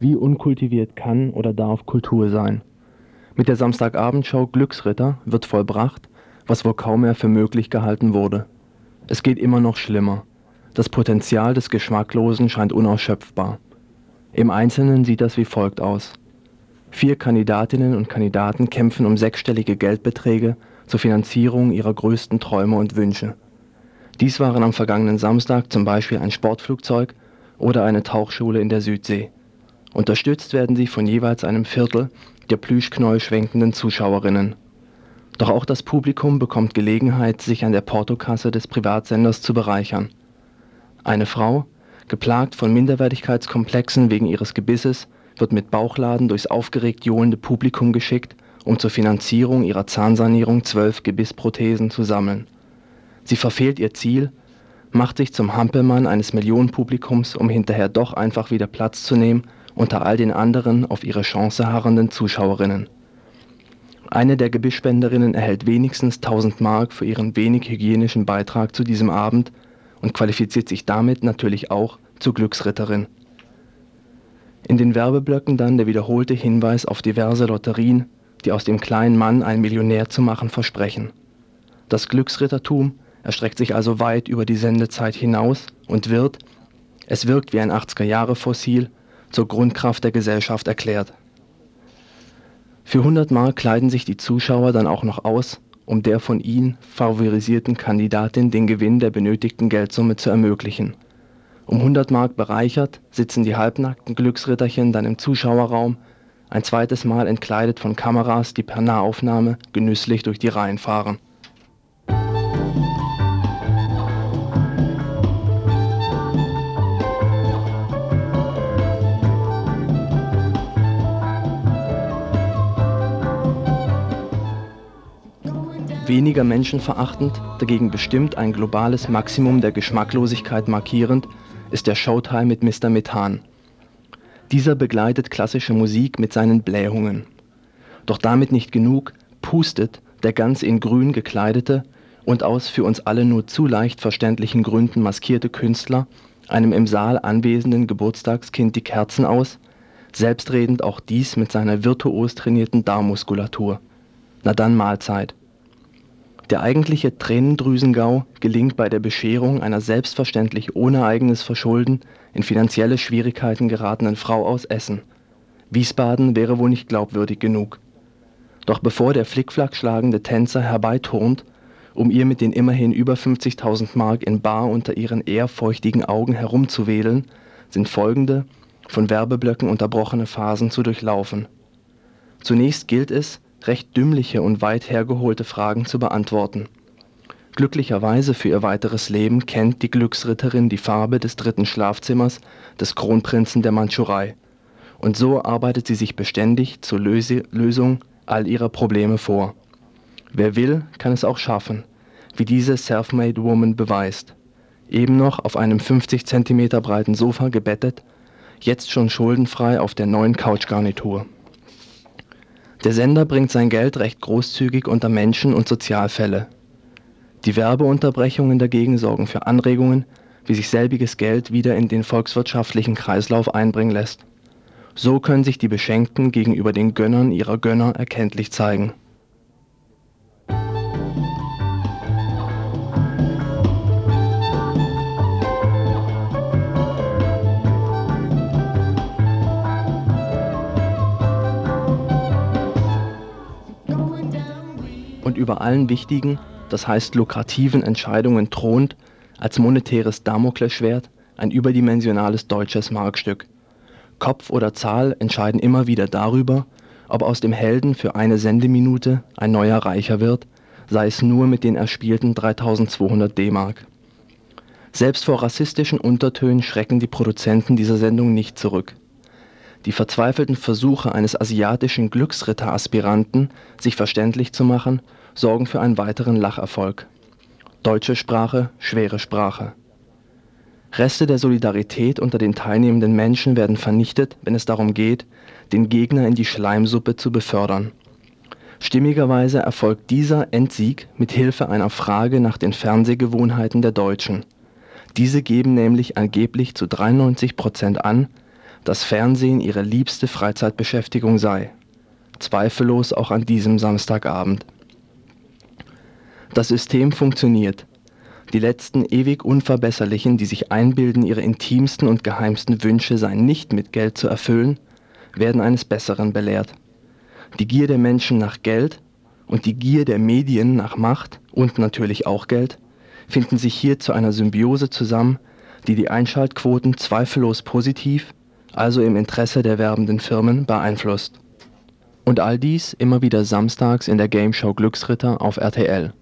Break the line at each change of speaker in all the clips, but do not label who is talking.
Wie unkultiviert kann oder darf Kultur sein? Mit der Samstagabendshow Glücksritter wird vollbracht, was wohl kaum mehr für möglich gehalten wurde. Es geht immer noch schlimmer. Das Potenzial des Geschmacklosen scheint unausschöpfbar. Im Einzelnen sieht das wie folgt aus. Vier Kandidatinnen und Kandidaten kämpfen um sechsstellige Geldbeträge zur Finanzierung ihrer größten Träume und Wünsche. Dies waren am vergangenen Samstag zum Beispiel ein Sportflugzeug oder eine Tauchschule in der Südsee. Unterstützt werden sie von jeweils einem Viertel der Plüschknäuel schwenkenden Zuschauerinnen. Doch auch das Publikum bekommt Gelegenheit, sich an der Portokasse des Privatsenders zu bereichern. Eine Frau, geplagt von Minderwertigkeitskomplexen wegen ihres Gebisses, wird mit Bauchladen durchs aufgeregt johlende Publikum geschickt, um zur Finanzierung ihrer Zahnsanierung zwölf Gebissprothesen zu sammeln. Sie verfehlt ihr Ziel, macht sich zum Hampelmann eines Millionenpublikums, um hinterher doch einfach wieder Platz zu nehmen unter all den anderen auf ihre Chance harrenden Zuschauerinnen. Eine der Gebissspenderinnen erhält wenigstens 1000 Mark für ihren wenig hygienischen Beitrag zu diesem Abend und qualifiziert sich damit natürlich auch zur Glücksritterin. In den Werbeblöcken dann der wiederholte Hinweis auf diverse Lotterien, die aus dem kleinen Mann einen Millionär zu machen versprechen. Das Glücksrittertum erstreckt sich also weit über die Sendezeit hinaus und wird, es wirkt wie ein 80er-Jahre-Fossil, zur Grundkraft der Gesellschaft erklärt. Für 100 Mark kleiden sich die Zuschauer dann auch noch aus, um der von ihnen favorisierten Kandidatin den Gewinn der benötigten Geldsumme zu ermöglichen. Um 100 Mark bereichert sitzen die halbnackten Glücksritterchen dann im Zuschauerraum, ein zweites Mal entkleidet von Kameras, die per Nahaufnahme genüsslich durch die Reihen fahren weniger menschenverachtend, dagegen bestimmt ein globales Maximum der Geschmacklosigkeit markierend, ist der Showtime mit Mr. Methan. Dieser begleitet klassische Musik mit seinen Blähungen. Doch damit nicht genug, pustet der ganz in grün gekleidete und aus für uns alle nur zu leicht verständlichen Gründen maskierte Künstler einem im Saal anwesenden Geburtstagskind die Kerzen aus, selbstredend auch dies mit seiner virtuos trainierten Darmmuskulatur. Na dann Mahlzeit. Der eigentliche Tränendrüsengau gelingt bei der Bescherung einer selbstverständlich ohne eigenes Verschulden in finanzielle Schwierigkeiten geratenen Frau aus Essen. Wiesbaden wäre wohl nicht glaubwürdig genug. Doch bevor der flickflack schlagende Tänzer herbeiturnt, um ihr mit den immerhin über 50.000 Mark in bar unter ihren eher feuchtigen Augen herumzuwedeln, sind folgende, von Werbeblöcken unterbrochene Phasen zu durchlaufen. Zunächst gilt es recht dümmliche und weit hergeholte Fragen zu beantworten. Glücklicherweise für ihr weiteres Leben kennt die Glücksritterin die Farbe des dritten Schlafzimmers des Kronprinzen der Mandschurei. Und so arbeitet sie sich beständig zur Löse Lösung all ihrer Probleme vor. Wer will, kann es auch schaffen, wie diese Self-Made Woman beweist. Eben noch auf einem 50 cm breiten Sofa gebettet, jetzt schon schuldenfrei auf der neuen Couchgarnitur. Der Sender bringt sein Geld recht großzügig unter Menschen und Sozialfälle. Die Werbeunterbrechungen dagegen sorgen für Anregungen, wie sich selbiges Geld wieder in den volkswirtschaftlichen Kreislauf einbringen lässt. So können sich die Beschenkten gegenüber den Gönnern ihrer Gönner erkenntlich zeigen über allen wichtigen, das heißt lukrativen Entscheidungen thront als monetäres Damoklesschwert ein überdimensionales deutsches Markstück. Kopf oder Zahl entscheiden immer wieder darüber, ob aus dem Helden für eine Sendeminute ein neuer Reicher wird, sei es nur mit den erspielten 3200 D-Mark. Selbst vor rassistischen Untertönen schrecken die Produzenten dieser Sendung nicht zurück. Die verzweifelten Versuche eines asiatischen Glücksritter-Aspiranten, sich verständlich zu machen, sorgen für einen weiteren Lacherfolg. Deutsche Sprache, schwere Sprache. Reste der Solidarität unter den teilnehmenden Menschen werden vernichtet, wenn es darum geht, den Gegner in die Schleimsuppe zu befördern. Stimmigerweise erfolgt dieser Endsieg mit Hilfe einer Frage nach den Fernsehgewohnheiten der Deutschen. Diese geben nämlich angeblich zu 93 Prozent an, dass Fernsehen ihre liebste Freizeitbeschäftigung sei. Zweifellos auch an diesem Samstagabend. Das System funktioniert. Die letzten ewig Unverbesserlichen, die sich einbilden, ihre intimsten und geheimsten Wünsche seien nicht mit Geld zu erfüllen, werden eines Besseren belehrt. Die Gier der Menschen nach Geld und die Gier der Medien nach Macht und natürlich auch Geld finden sich hier zu einer Symbiose zusammen, die die Einschaltquoten zweifellos positiv, also im Interesse der werbenden Firmen, beeinflusst. Und all dies immer wieder samstags in der Gameshow Glücksritter auf RTL.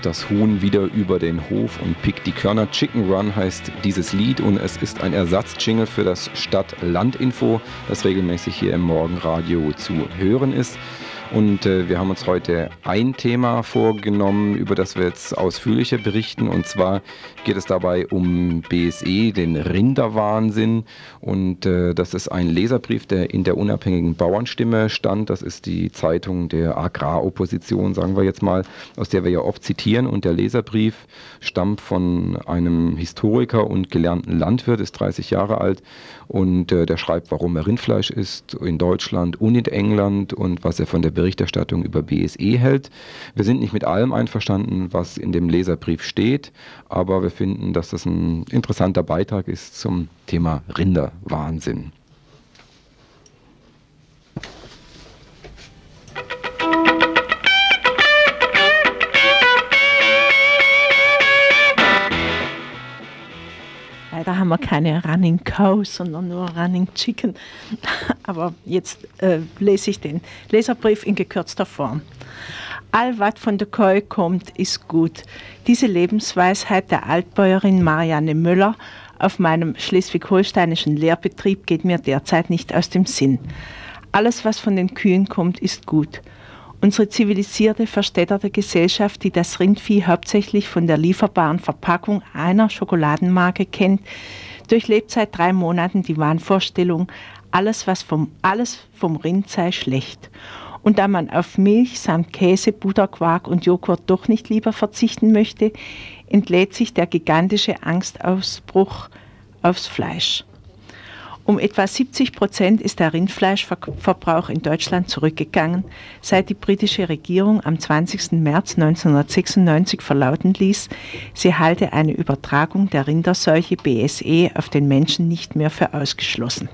Läuft das Huhn wieder über den Hof und pickt die Körner. Chicken Run heißt dieses Lied und es ist ein Ersatzjingle für das Stadt-Land-Info, das regelmäßig hier im Morgenradio zu hören ist. Und äh, wir haben uns heute ein Thema vorgenommen, über das wir jetzt ausführlicher berichten. Und zwar geht es dabei um BSE, den Rinderwahnsinn. Und äh, das ist ein Leserbrief, der in der unabhängigen Bauernstimme stand. Das ist die Zeitung der Agraropposition, sagen wir jetzt mal, aus der wir ja oft zitieren. Und der Leserbrief stammt von einem Historiker und gelernten Landwirt, ist 30 Jahre alt. Und äh, der schreibt, warum er Rindfleisch isst in Deutschland und in England und was er von der Berichterstattung über BSE hält. Wir sind nicht mit allem einverstanden, was in dem Leserbrief steht, aber wir finden, dass das ein interessanter Beitrag ist zum Thema Rinderwahnsinn.
Leider haben wir keine Running Cow, sondern nur Running Chicken. Aber jetzt äh, lese ich den Leserbrief in gekürzter Form. All was von der Koi kommt, ist gut. Diese Lebensweisheit der Altbäuerin Marianne Müller auf meinem schleswig-holsteinischen Lehrbetrieb geht mir derzeit nicht aus dem Sinn. Alles, was von den Kühen kommt, ist gut. Unsere zivilisierte, verstädterte Gesellschaft, die das Rindvieh hauptsächlich von der lieferbaren Verpackung einer Schokoladenmarke kennt, durchlebt seit drei Monaten die Wahnvorstellung, alles, was vom, alles vom Rind sei schlecht. Und da man auf Milch samt Käse, Butter, Quark und Joghurt doch nicht lieber verzichten möchte, entlädt sich der gigantische Angstausbruch aufs Fleisch. Um etwa 70 Prozent ist der Rindfleischverbrauch in Deutschland zurückgegangen, seit die britische Regierung am 20. März 1996 verlauten ließ, sie halte eine Übertragung der Rinderseuche BSE auf den Menschen nicht mehr für ausgeschlossen.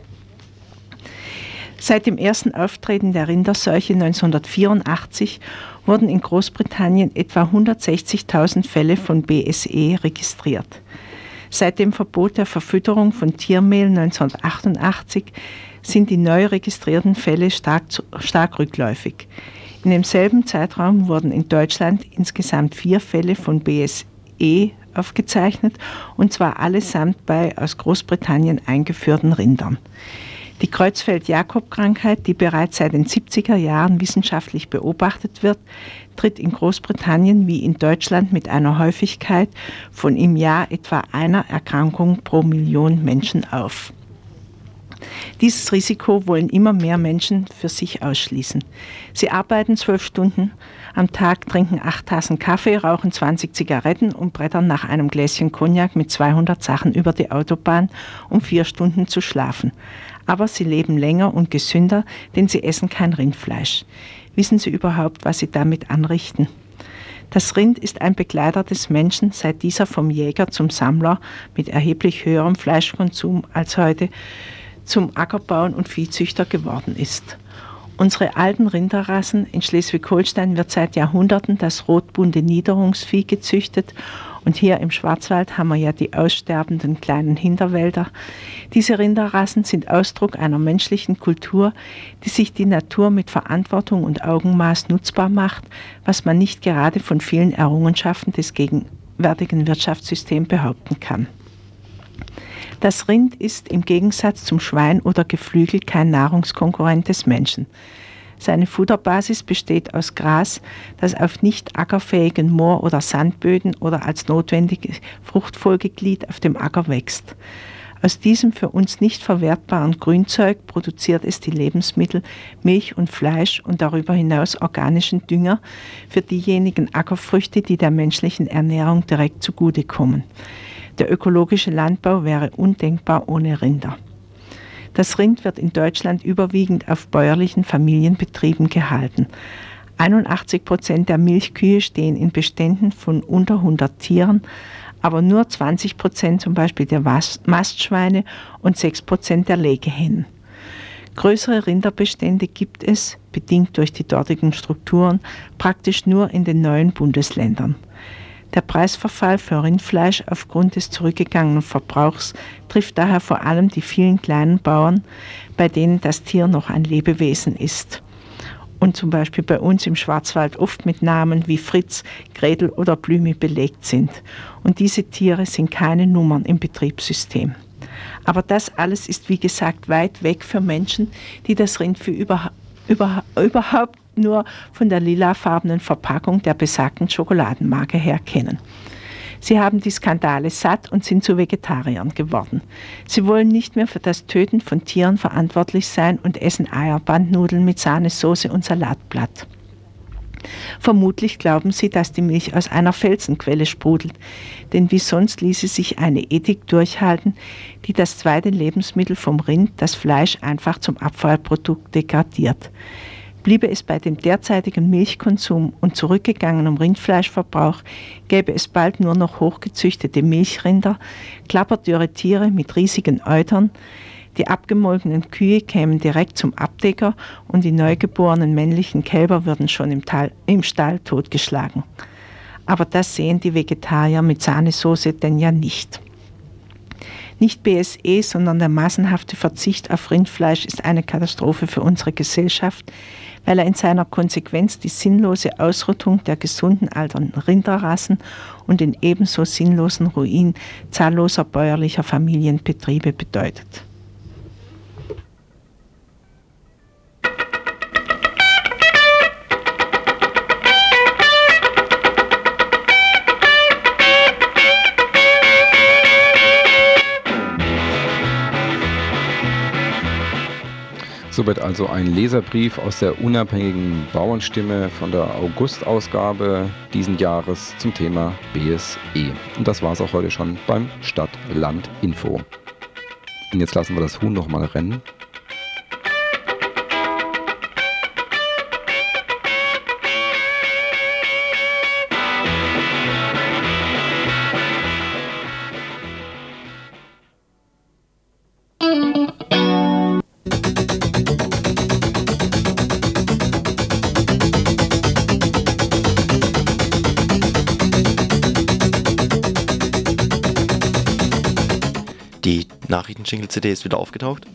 Seit dem ersten Auftreten der Rinderseuche 1984 wurden in Großbritannien etwa 160.000 Fälle von BSE registriert. Seit dem Verbot der Verfütterung von Tiermehl 1988 sind die neu registrierten Fälle stark, stark rückläufig. In demselben Zeitraum wurden in Deutschland insgesamt vier Fälle von BSE aufgezeichnet, und zwar allesamt bei aus Großbritannien eingeführten Rindern. Die Kreuzfeld-Jakob-Krankheit, die bereits seit den 70er Jahren wissenschaftlich beobachtet wird, tritt in Großbritannien wie in Deutschland mit einer Häufigkeit von im Jahr etwa einer Erkrankung pro Million Menschen auf. Dieses Risiko wollen immer mehr Menschen für sich ausschließen. Sie arbeiten zwölf Stunden am Tag, trinken acht Tassen Kaffee, rauchen 20 Zigaretten und brettern nach einem Gläschen Cognac mit 200 Sachen über die Autobahn, um vier Stunden zu schlafen. Aber sie leben länger und gesünder, denn sie essen kein Rindfleisch. Wissen Sie überhaupt, was Sie damit anrichten? Das Rind ist ein Begleiter des Menschen, seit dieser vom Jäger zum Sammler mit erheblich höherem Fleischkonsum als heute zum Ackerbauen und Viehzüchter geworden ist. Unsere alten Rinderrassen in Schleswig-Holstein wird seit Jahrhunderten das rotbunte Niederungsvieh gezüchtet und hier im Schwarzwald haben wir ja die aussterbenden kleinen Hinterwälder. Diese Rinderrassen sind Ausdruck einer menschlichen Kultur, die sich die Natur mit Verantwortung und Augenmaß nutzbar macht, was man nicht gerade von vielen Errungenschaften des gegenwärtigen Wirtschaftssystems behaupten kann. Das Rind ist im Gegensatz zum Schwein oder Geflügel kein Nahrungskonkurrent des Menschen. Seine Futterbasis besteht aus Gras, das auf nicht ackerfähigen Moor- oder Sandböden oder als notwendiges Fruchtfolgeglied auf dem Acker wächst. Aus diesem für uns nicht verwertbaren Grünzeug produziert es die Lebensmittel Milch und Fleisch und darüber hinaus organischen Dünger für diejenigen Ackerfrüchte, die der menschlichen Ernährung direkt zugutekommen. Der ökologische Landbau wäre undenkbar ohne Rinder. Das Rind wird in Deutschland überwiegend auf bäuerlichen Familienbetrieben gehalten. 81 Prozent der Milchkühe stehen in Beständen von unter 100 Tieren, aber nur 20 Prozent zum Beispiel der Mastschweine und 6 Prozent der Legehennen. Größere Rinderbestände gibt es, bedingt durch die dortigen Strukturen, praktisch nur in den neuen Bundesländern. Der Preisverfall für Rindfleisch aufgrund des zurückgegangenen Verbrauchs trifft daher vor allem die vielen kleinen Bauern, bei denen das Tier noch ein Lebewesen ist. Und zum Beispiel bei uns im Schwarzwald oft mit Namen wie Fritz, Gretel oder Blümi belegt sind. Und diese Tiere sind keine Nummern im Betriebssystem. Aber das alles ist wie gesagt weit weg für Menschen, die das Rind für über, über, überhaupt nur von der lilafarbenen Verpackung der besagten Schokoladenmarke her kennen. Sie haben die Skandale satt und sind zu Vegetariern geworden. Sie wollen nicht mehr für das Töten von Tieren verantwortlich sein und essen Eierbandnudeln mit Sahnesoße und Salatblatt. Vermutlich glauben sie, dass die Milch aus einer Felsenquelle sprudelt, denn wie sonst ließe sich eine Ethik durchhalten, die das zweite Lebensmittel vom Rind, das Fleisch, einfach zum Abfallprodukt degradiert. Bliebe es bei dem derzeitigen Milchkonsum und zurückgegangenem Rindfleischverbrauch, gäbe es bald nur noch hochgezüchtete Milchrinder, klapperdürre Tiere mit riesigen Eutern, die abgemolkenen Kühe kämen direkt zum Abdecker und die neugeborenen männlichen Kälber würden schon im, Tal, im Stall totgeschlagen. Aber das sehen die Vegetarier mit Sahnesoße denn ja nicht. Nicht BSE, sondern der massenhafte Verzicht auf Rindfleisch ist eine Katastrophe für unsere Gesellschaft, weil er in seiner Konsequenz die sinnlose Ausrottung der gesunden alten Rinderrassen und den ebenso sinnlosen Ruin zahlloser bäuerlicher Familienbetriebe bedeutet.
Soweit also ein Leserbrief aus der unabhängigen Bauernstimme von der August-Ausgabe diesen Jahres zum Thema BSE. Und das war es auch heute schon beim Stadt-Land-Info. Und jetzt lassen wir das Huhn nochmal rennen.
Nachrichten-Jingle-CD ist wieder aufgetaucht.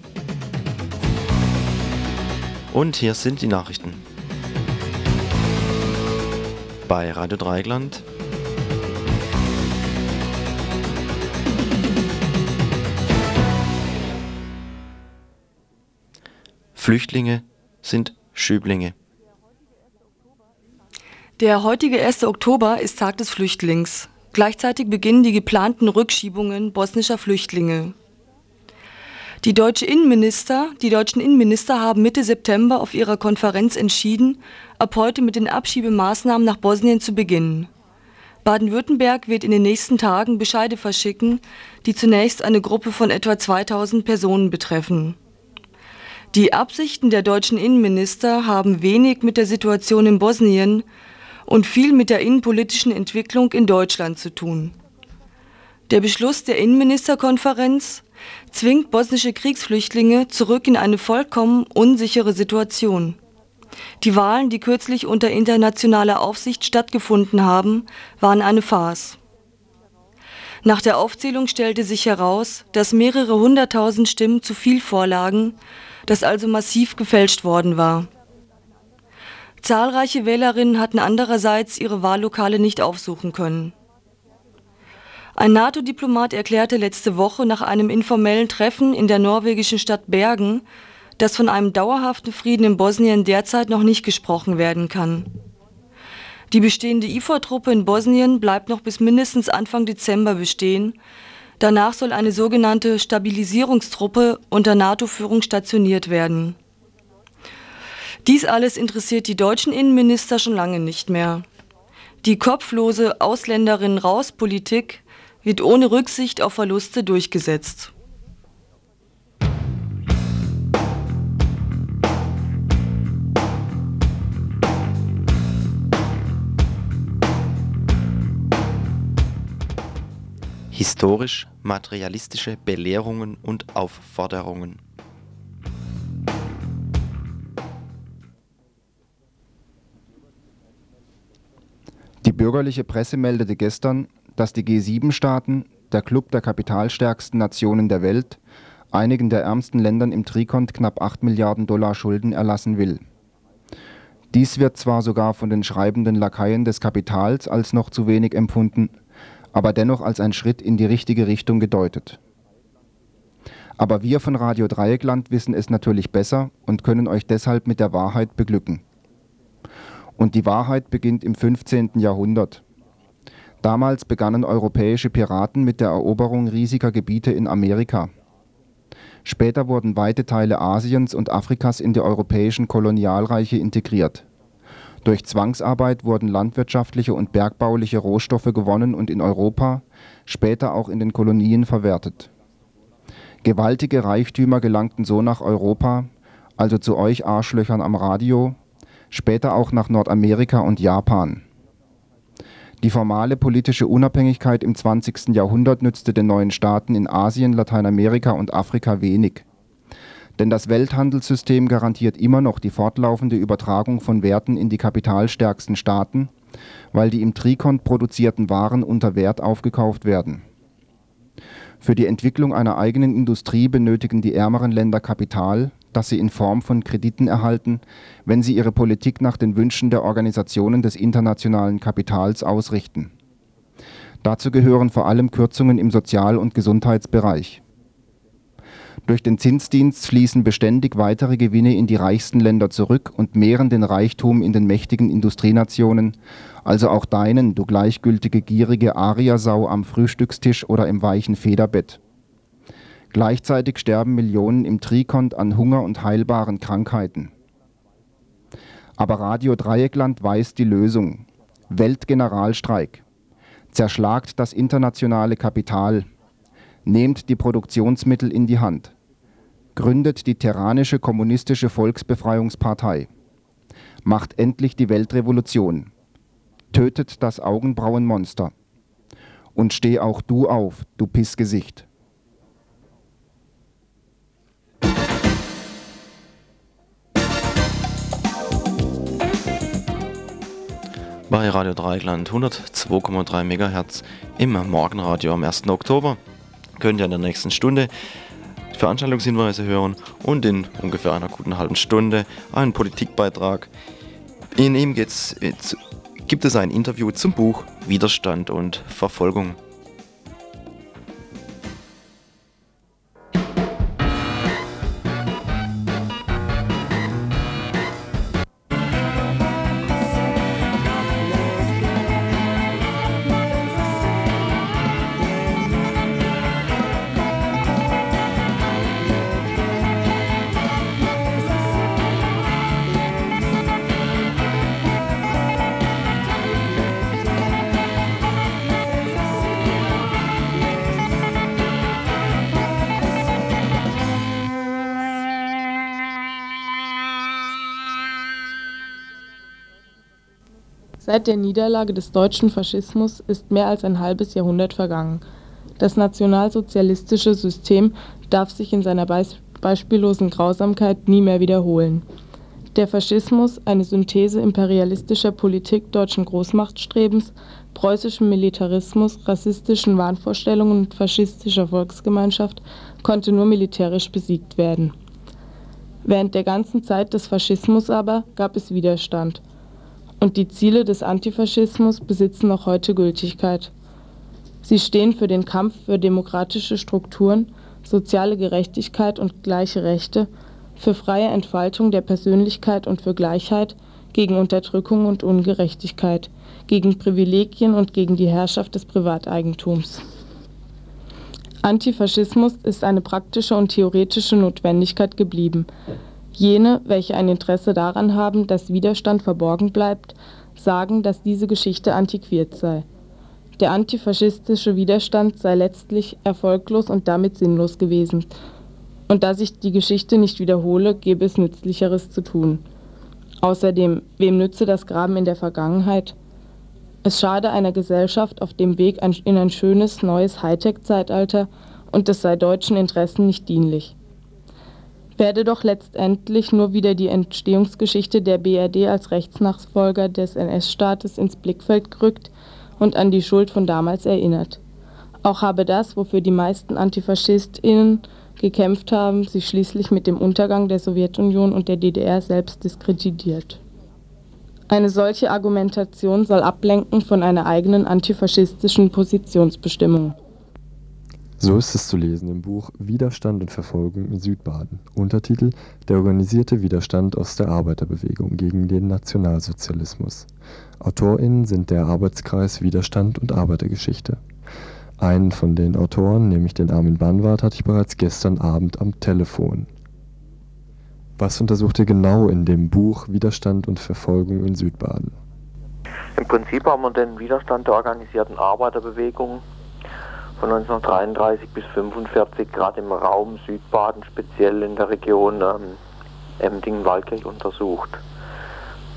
Und hier sind die Nachrichten. Bei Radio Dreigland. Flüchtlinge sind Schüblinge.
Der heutige 1. Oktober ist Tag des Flüchtlings. Gleichzeitig beginnen die geplanten Rückschiebungen bosnischer Flüchtlinge. Die, deutsche Innenminister, die deutschen Innenminister haben Mitte September auf ihrer Konferenz entschieden, ab heute mit den Abschiebemaßnahmen nach Bosnien zu beginnen. Baden-Württemberg wird in den nächsten Tagen Bescheide verschicken, die zunächst eine Gruppe von etwa 2000 Personen betreffen. Die Absichten der deutschen Innenminister haben wenig mit der Situation in Bosnien und viel mit der innenpolitischen Entwicklung in Deutschland zu tun. Der Beschluss der Innenministerkonferenz zwingt bosnische Kriegsflüchtlinge zurück in eine vollkommen unsichere Situation. Die Wahlen, die kürzlich unter internationaler Aufsicht stattgefunden haben, waren eine Farce. Nach der Aufzählung stellte sich heraus, dass mehrere hunderttausend Stimmen zu viel vorlagen, dass also massiv gefälscht worden war. Zahlreiche Wählerinnen hatten andererseits ihre Wahllokale nicht aufsuchen können. Ein NATO-Diplomat erklärte letzte Woche nach einem informellen Treffen in der norwegischen Stadt Bergen, dass von einem dauerhaften Frieden in Bosnien derzeit noch nicht gesprochen werden kann. Die bestehende IFOR-Truppe in Bosnien bleibt noch bis mindestens Anfang Dezember bestehen. Danach soll eine sogenannte Stabilisierungstruppe unter NATO-Führung stationiert werden. Dies alles interessiert die deutschen Innenminister schon lange nicht mehr. Die kopflose Ausländerinnen-Raus-Politik wird ohne Rücksicht auf Verluste durchgesetzt.
Historisch-materialistische Belehrungen und Aufforderungen.
Die bürgerliche Presse meldete gestern, dass die G7-Staaten, der Club der kapitalstärksten Nationen der Welt, einigen der ärmsten Ländern im Trikont knapp 8 Milliarden Dollar Schulden erlassen will. Dies wird zwar sogar von den schreibenden Lakaien des Kapitals als noch zu wenig empfunden, aber dennoch als ein Schritt in die richtige Richtung gedeutet. Aber wir von Radio Dreieckland wissen es natürlich besser und können euch deshalb mit der Wahrheit beglücken. Und die Wahrheit beginnt im 15. Jahrhundert. Damals begannen europäische Piraten mit der Eroberung riesiger Gebiete in Amerika. Später wurden weite Teile Asiens und Afrikas in die europäischen Kolonialreiche integriert. Durch Zwangsarbeit wurden landwirtschaftliche und bergbauliche Rohstoffe gewonnen und in Europa, später auch in den Kolonien verwertet. Gewaltige Reichtümer gelangten so nach Europa, also zu euch Arschlöchern am Radio, später auch nach Nordamerika und Japan. Die formale politische Unabhängigkeit im 20. Jahrhundert nützte den neuen Staaten in Asien, Lateinamerika und Afrika wenig. Denn das Welthandelssystem garantiert immer noch die fortlaufende Übertragung von Werten in die kapitalstärksten Staaten, weil die im Trikont produzierten Waren unter Wert aufgekauft werden. Für die Entwicklung einer eigenen Industrie benötigen die ärmeren Länder Kapital, das sie in Form von Krediten erhalten, wenn sie ihre Politik nach den Wünschen der Organisationen des internationalen Kapitals ausrichten. Dazu gehören vor allem Kürzungen im Sozial- und Gesundheitsbereich. Durch den Zinsdienst fließen beständig weitere Gewinne in die reichsten Länder zurück und mehren den Reichtum in den mächtigen Industrienationen, also auch deinen, du gleichgültige gierige Ariasau am Frühstückstisch oder im weichen Federbett. Gleichzeitig sterben Millionen im Trikont an Hunger und heilbaren Krankheiten. Aber Radio Dreieckland weiß die Lösung. Weltgeneralstreik. Zerschlagt das internationale Kapital. Nehmt die Produktionsmittel in die Hand. Gründet die terranische kommunistische Volksbefreiungspartei. Macht endlich die Weltrevolution. Tötet das Augenbrauenmonster. Und steh auch du auf, du Pissgesicht.
Bei Radio Dreieckland 102,3 MHz im Morgenradio am 1. Oktober. Könnt ihr in der nächsten Stunde Veranstaltungshinweise hören und in ungefähr einer guten halben Stunde einen Politikbeitrag. In ihm geht's, gibt es ein Interview zum Buch Widerstand und Verfolgung.
Seit der Niederlage des deutschen Faschismus ist mehr als ein halbes Jahrhundert vergangen. Das nationalsozialistische System darf sich in seiner beispiellosen Grausamkeit nie mehr wiederholen. Der Faschismus, eine Synthese imperialistischer Politik deutschen Großmachtstrebens, preußischem Militarismus, rassistischen Wahnvorstellungen und faschistischer Volksgemeinschaft, konnte nur militärisch besiegt werden. Während der ganzen Zeit des Faschismus aber gab es Widerstand und die Ziele des Antifaschismus besitzen noch heute Gültigkeit. Sie stehen für den Kampf für demokratische Strukturen, soziale Gerechtigkeit und gleiche Rechte, für freie Entfaltung der Persönlichkeit und für Gleichheit, gegen Unterdrückung und Ungerechtigkeit, gegen Privilegien und gegen die Herrschaft des Privateigentums. Antifaschismus ist eine praktische und theoretische Notwendigkeit geblieben. Jene, welche ein Interesse daran haben, dass Widerstand verborgen bleibt, sagen, dass diese Geschichte antiquiert sei. Der antifaschistische Widerstand sei letztlich erfolglos und damit sinnlos gewesen. Und da sich die Geschichte nicht wiederhole, gäbe es Nützlicheres zu tun. Außerdem, wem nütze das Graben in der Vergangenheit? Es schade einer Gesellschaft auf dem Weg in ein schönes, neues Hightech-Zeitalter und es sei deutschen Interessen nicht dienlich. Werde doch letztendlich nur wieder die Entstehungsgeschichte der BRD als Rechtsnachfolger des NS-Staates ins Blickfeld gerückt und an die Schuld von damals erinnert. Auch habe das, wofür die meisten AntifaschistInnen gekämpft haben, sich schließlich mit dem Untergang der Sowjetunion und der DDR selbst diskreditiert. Eine solche Argumentation soll ablenken von einer eigenen antifaschistischen Positionsbestimmung.
So ist es zu lesen im Buch Widerstand und Verfolgung in Südbaden. Untertitel Der organisierte Widerstand aus der Arbeiterbewegung gegen den Nationalsozialismus. AutorInnen sind der Arbeitskreis Widerstand und Arbeitergeschichte. Einen von den Autoren, nämlich den Armin Banwart, hatte ich bereits gestern Abend am Telefon. Was untersucht ihr genau in dem Buch Widerstand und Verfolgung in Südbaden?
Im Prinzip haben wir den Widerstand der organisierten Arbeiterbewegung von 1933 bis 1945 gerade im Raum Südbaden, speziell in der Region ähm, Emdingen-Waldkirch untersucht.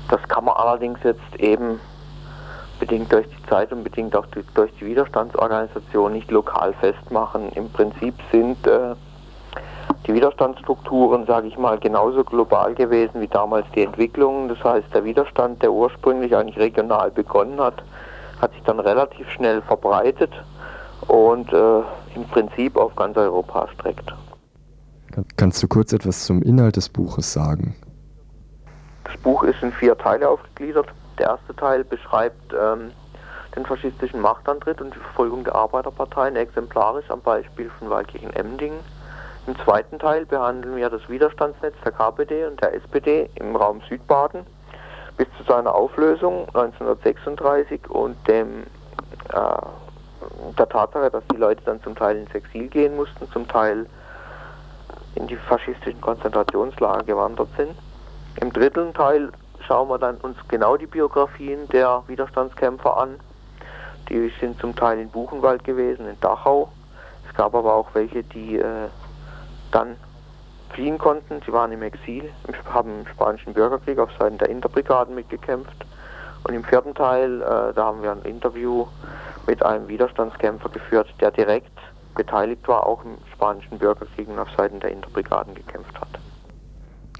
Das kann man allerdings jetzt eben bedingt durch die Zeit und bedingt auch durch die Widerstandsorganisation nicht lokal festmachen. Im Prinzip sind äh, die Widerstandsstrukturen, sage ich mal, genauso global gewesen wie damals die Entwicklung. Das heißt, der Widerstand, der ursprünglich eigentlich regional begonnen hat, hat sich dann relativ schnell verbreitet und äh, im Prinzip auf ganz Europa erstreckt.
Kannst du kurz etwas zum Inhalt des Buches sagen?
Das Buch ist in vier Teile aufgegliedert. Der erste Teil beschreibt ähm, den faschistischen Machtantritt und die Verfolgung der Arbeiterparteien exemplarisch am Beispiel von Waldkirchen-Emdingen. Im zweiten Teil behandeln wir das Widerstandsnetz der KPD und der SPD im Raum Südbaden bis zu seiner Auflösung 1936 und dem, äh, der Tatsache, dass die Leute dann zum Teil ins Exil gehen mussten, zum Teil in die faschistischen Konzentrationslager gewandert sind. Im dritten Teil schauen wir dann uns genau die Biografien der Widerstandskämpfer an. Die sind zum Teil in Buchenwald gewesen, in Dachau. Es gab aber auch welche, die äh, dann fliehen konnten. Sie waren im Exil, haben im Spanischen Bürgerkrieg auf Seiten der Interbrigaden mitgekämpft. Und im vierten Teil, äh, da haben wir ein Interview mit einem Widerstandskämpfer geführt, der direkt beteiligt war, auch im Spanischen Bürgerkrieg und auf Seiten der Interbrigaden gekämpft hat.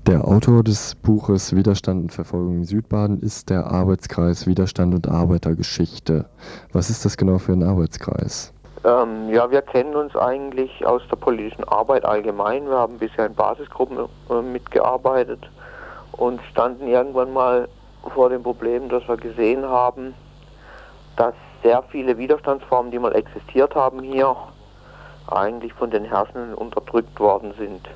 Der Autor des Buches Widerstand und Verfolgung in Südbaden ist der Arbeitskreis Widerstand und Arbeitergeschichte. Was ist das genau für ein Arbeitskreis?
Ähm, ja, wir kennen uns eigentlich aus der politischen Arbeit allgemein. Wir haben bisher in Basisgruppen äh, mitgearbeitet und standen irgendwann mal vor dem Problem, dass wir gesehen haben, dass sehr viele Widerstandsformen, die mal existiert haben hier, eigentlich von den Herrschenden unterdrückt worden sind.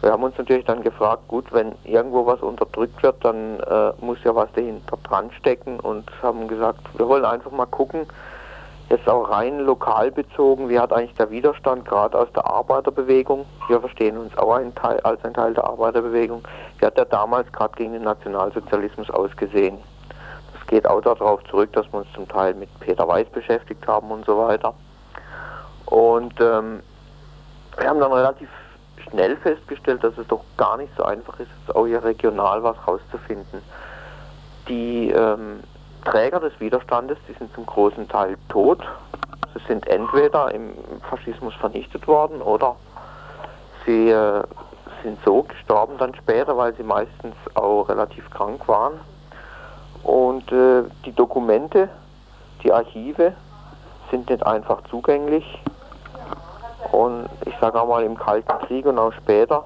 Wir haben uns natürlich dann gefragt, gut, wenn irgendwo was unterdrückt wird, dann äh, muss ja was dahinter dran stecken und haben gesagt, wir wollen einfach mal gucken, Jetzt auch rein lokal bezogen, wie hat eigentlich der Widerstand gerade aus der Arbeiterbewegung, wir verstehen uns auch ein Teil, als ein Teil der Arbeiterbewegung, wie hat der damals gerade gegen den Nationalsozialismus ausgesehen? Geht auch darauf zurück, dass wir uns zum Teil mit Peter Weiß beschäftigt haben und so weiter. Und ähm, wir haben dann relativ schnell festgestellt, dass es doch gar nicht so einfach ist, auch hier regional was rauszufinden. Die ähm, Träger des Widerstandes, die sind zum großen Teil tot. Sie sind entweder im Faschismus vernichtet worden oder sie äh, sind so gestorben dann später, weil sie meistens auch relativ krank waren. Und äh, die Dokumente, die Archive sind nicht einfach zugänglich. Und ich sage auch mal, im Kalten Krieg und auch später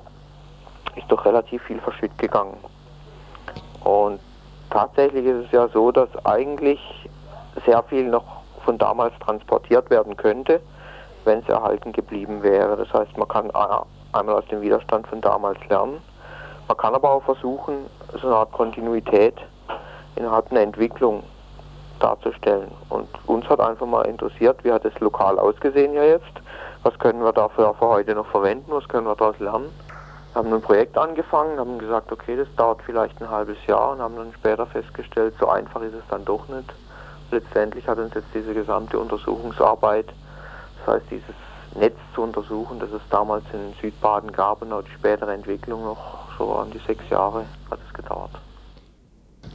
ist doch relativ viel verschütt gegangen. Und tatsächlich ist es ja so, dass eigentlich sehr viel noch von damals transportiert werden könnte, wenn es erhalten geblieben wäre. Das heißt, man kann einmal aus dem Widerstand von damals lernen. Man kann aber auch versuchen, so eine Art Kontinuität innerhalb einer Entwicklung darzustellen. Und uns hat einfach mal interessiert, wie hat es lokal ausgesehen hier jetzt? Was können wir dafür für heute noch verwenden? Was können wir daraus lernen? Wir haben ein Projekt angefangen, haben gesagt, okay, das dauert vielleicht ein halbes Jahr und haben dann später festgestellt, so einfach ist es dann doch nicht. Letztendlich hat uns jetzt diese gesamte Untersuchungsarbeit, das heißt dieses Netz zu untersuchen, das es damals in Südbaden gab und auch die spätere Entwicklung noch so an die sechs Jahre hat es gedauert.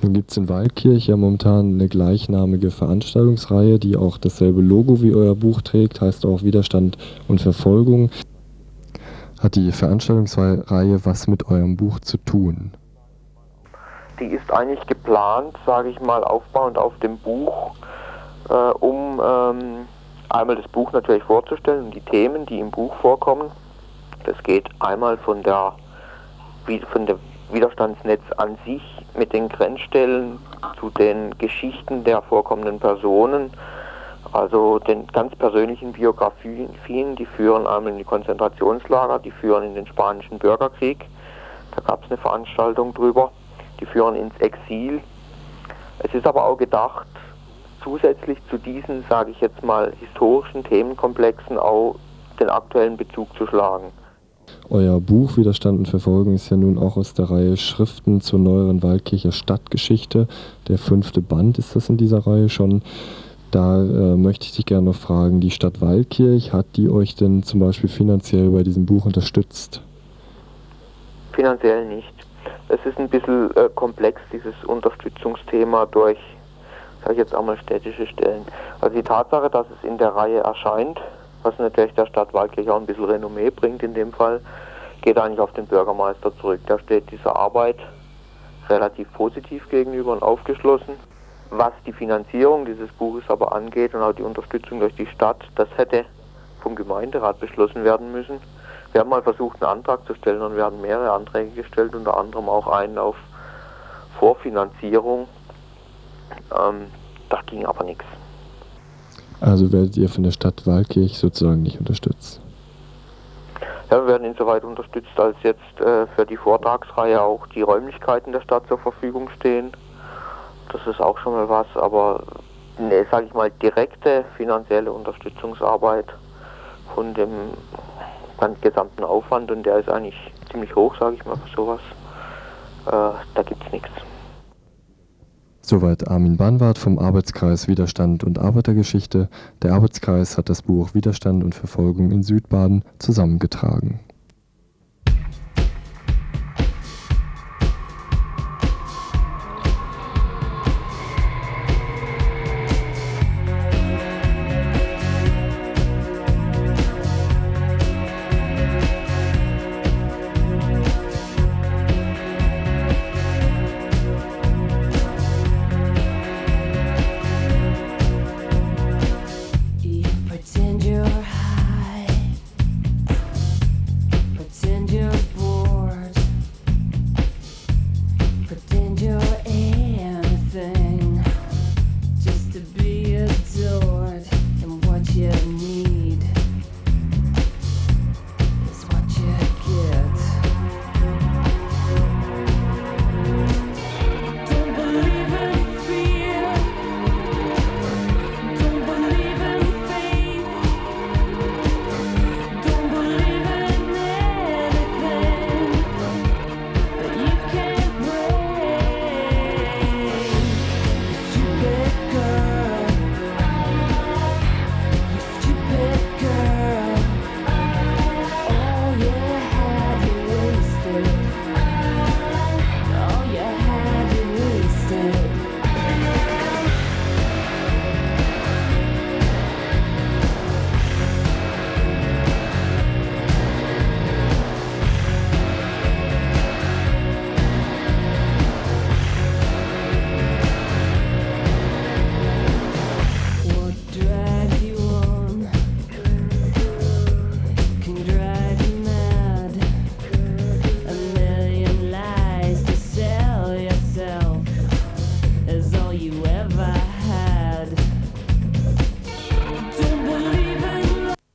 Nun gibt es in Waldkirch ja momentan eine gleichnamige Veranstaltungsreihe, die auch dasselbe Logo wie euer Buch trägt, heißt auch Widerstand und Verfolgung. Hat die Veranstaltungsreihe was mit eurem Buch zu tun?
Die ist eigentlich geplant, sage ich mal, aufbauend auf dem Buch, äh, um ähm, einmal das Buch natürlich vorzustellen und die Themen, die im Buch vorkommen. Das geht einmal von der, von der Widerstandsnetz an sich mit den Grenzstellen zu den Geschichten der vorkommenden Personen, also den ganz persönlichen Biografien, die führen einmal in die Konzentrationslager, die führen in den spanischen Bürgerkrieg, da gab es eine Veranstaltung drüber, die führen ins Exil. Es ist aber auch gedacht, zusätzlich zu diesen, sage ich jetzt mal, historischen Themenkomplexen auch den aktuellen Bezug zu schlagen.
Euer Buch Widerstand und Verfolgung ist ja nun auch aus der Reihe Schriften zur neueren Waldkircher Stadtgeschichte. Der fünfte Band ist das in dieser Reihe schon. Da äh, möchte ich dich gerne noch fragen, die Stadt Waldkirch, hat die euch denn zum Beispiel finanziell bei diesem Buch unterstützt?
Finanziell nicht. Es ist ein bisschen äh, komplex, dieses Unterstützungsthema durch, sage ich jetzt auch mal, städtische Stellen. Also die Tatsache, dass es in der Reihe erscheint, was natürlich der Stadt Waldkirch auch ein bisschen Renommee bringt in dem Fall, geht eigentlich auf den Bürgermeister zurück. Der steht dieser Arbeit relativ positiv gegenüber und aufgeschlossen. Was die Finanzierung dieses Buches aber angeht und auch die Unterstützung durch die Stadt, das hätte vom Gemeinderat beschlossen werden müssen. Wir haben mal versucht, einen Antrag zu stellen und wir haben mehrere Anträge gestellt, unter anderem auch einen auf Vorfinanzierung. Ähm, da ging aber nichts.
Also werdet ihr von der Stadt Waldkirch sozusagen nicht unterstützt?
Ja, wir werden insoweit unterstützt, als jetzt äh, für die Vortragsreihe auch die Räumlichkeiten der Stadt zur Verfügung stehen. Das ist auch schon mal was, aber ne, sage ich mal, direkte finanzielle Unterstützungsarbeit von dem gesamten Aufwand und der ist eigentlich ziemlich hoch, sage ich mal, für sowas. Äh, da gibt es nichts.
Soweit Armin Banwart vom Arbeitskreis Widerstand und Arbeitergeschichte. Der Arbeitskreis hat das Buch Widerstand und Verfolgung in Südbaden zusammengetragen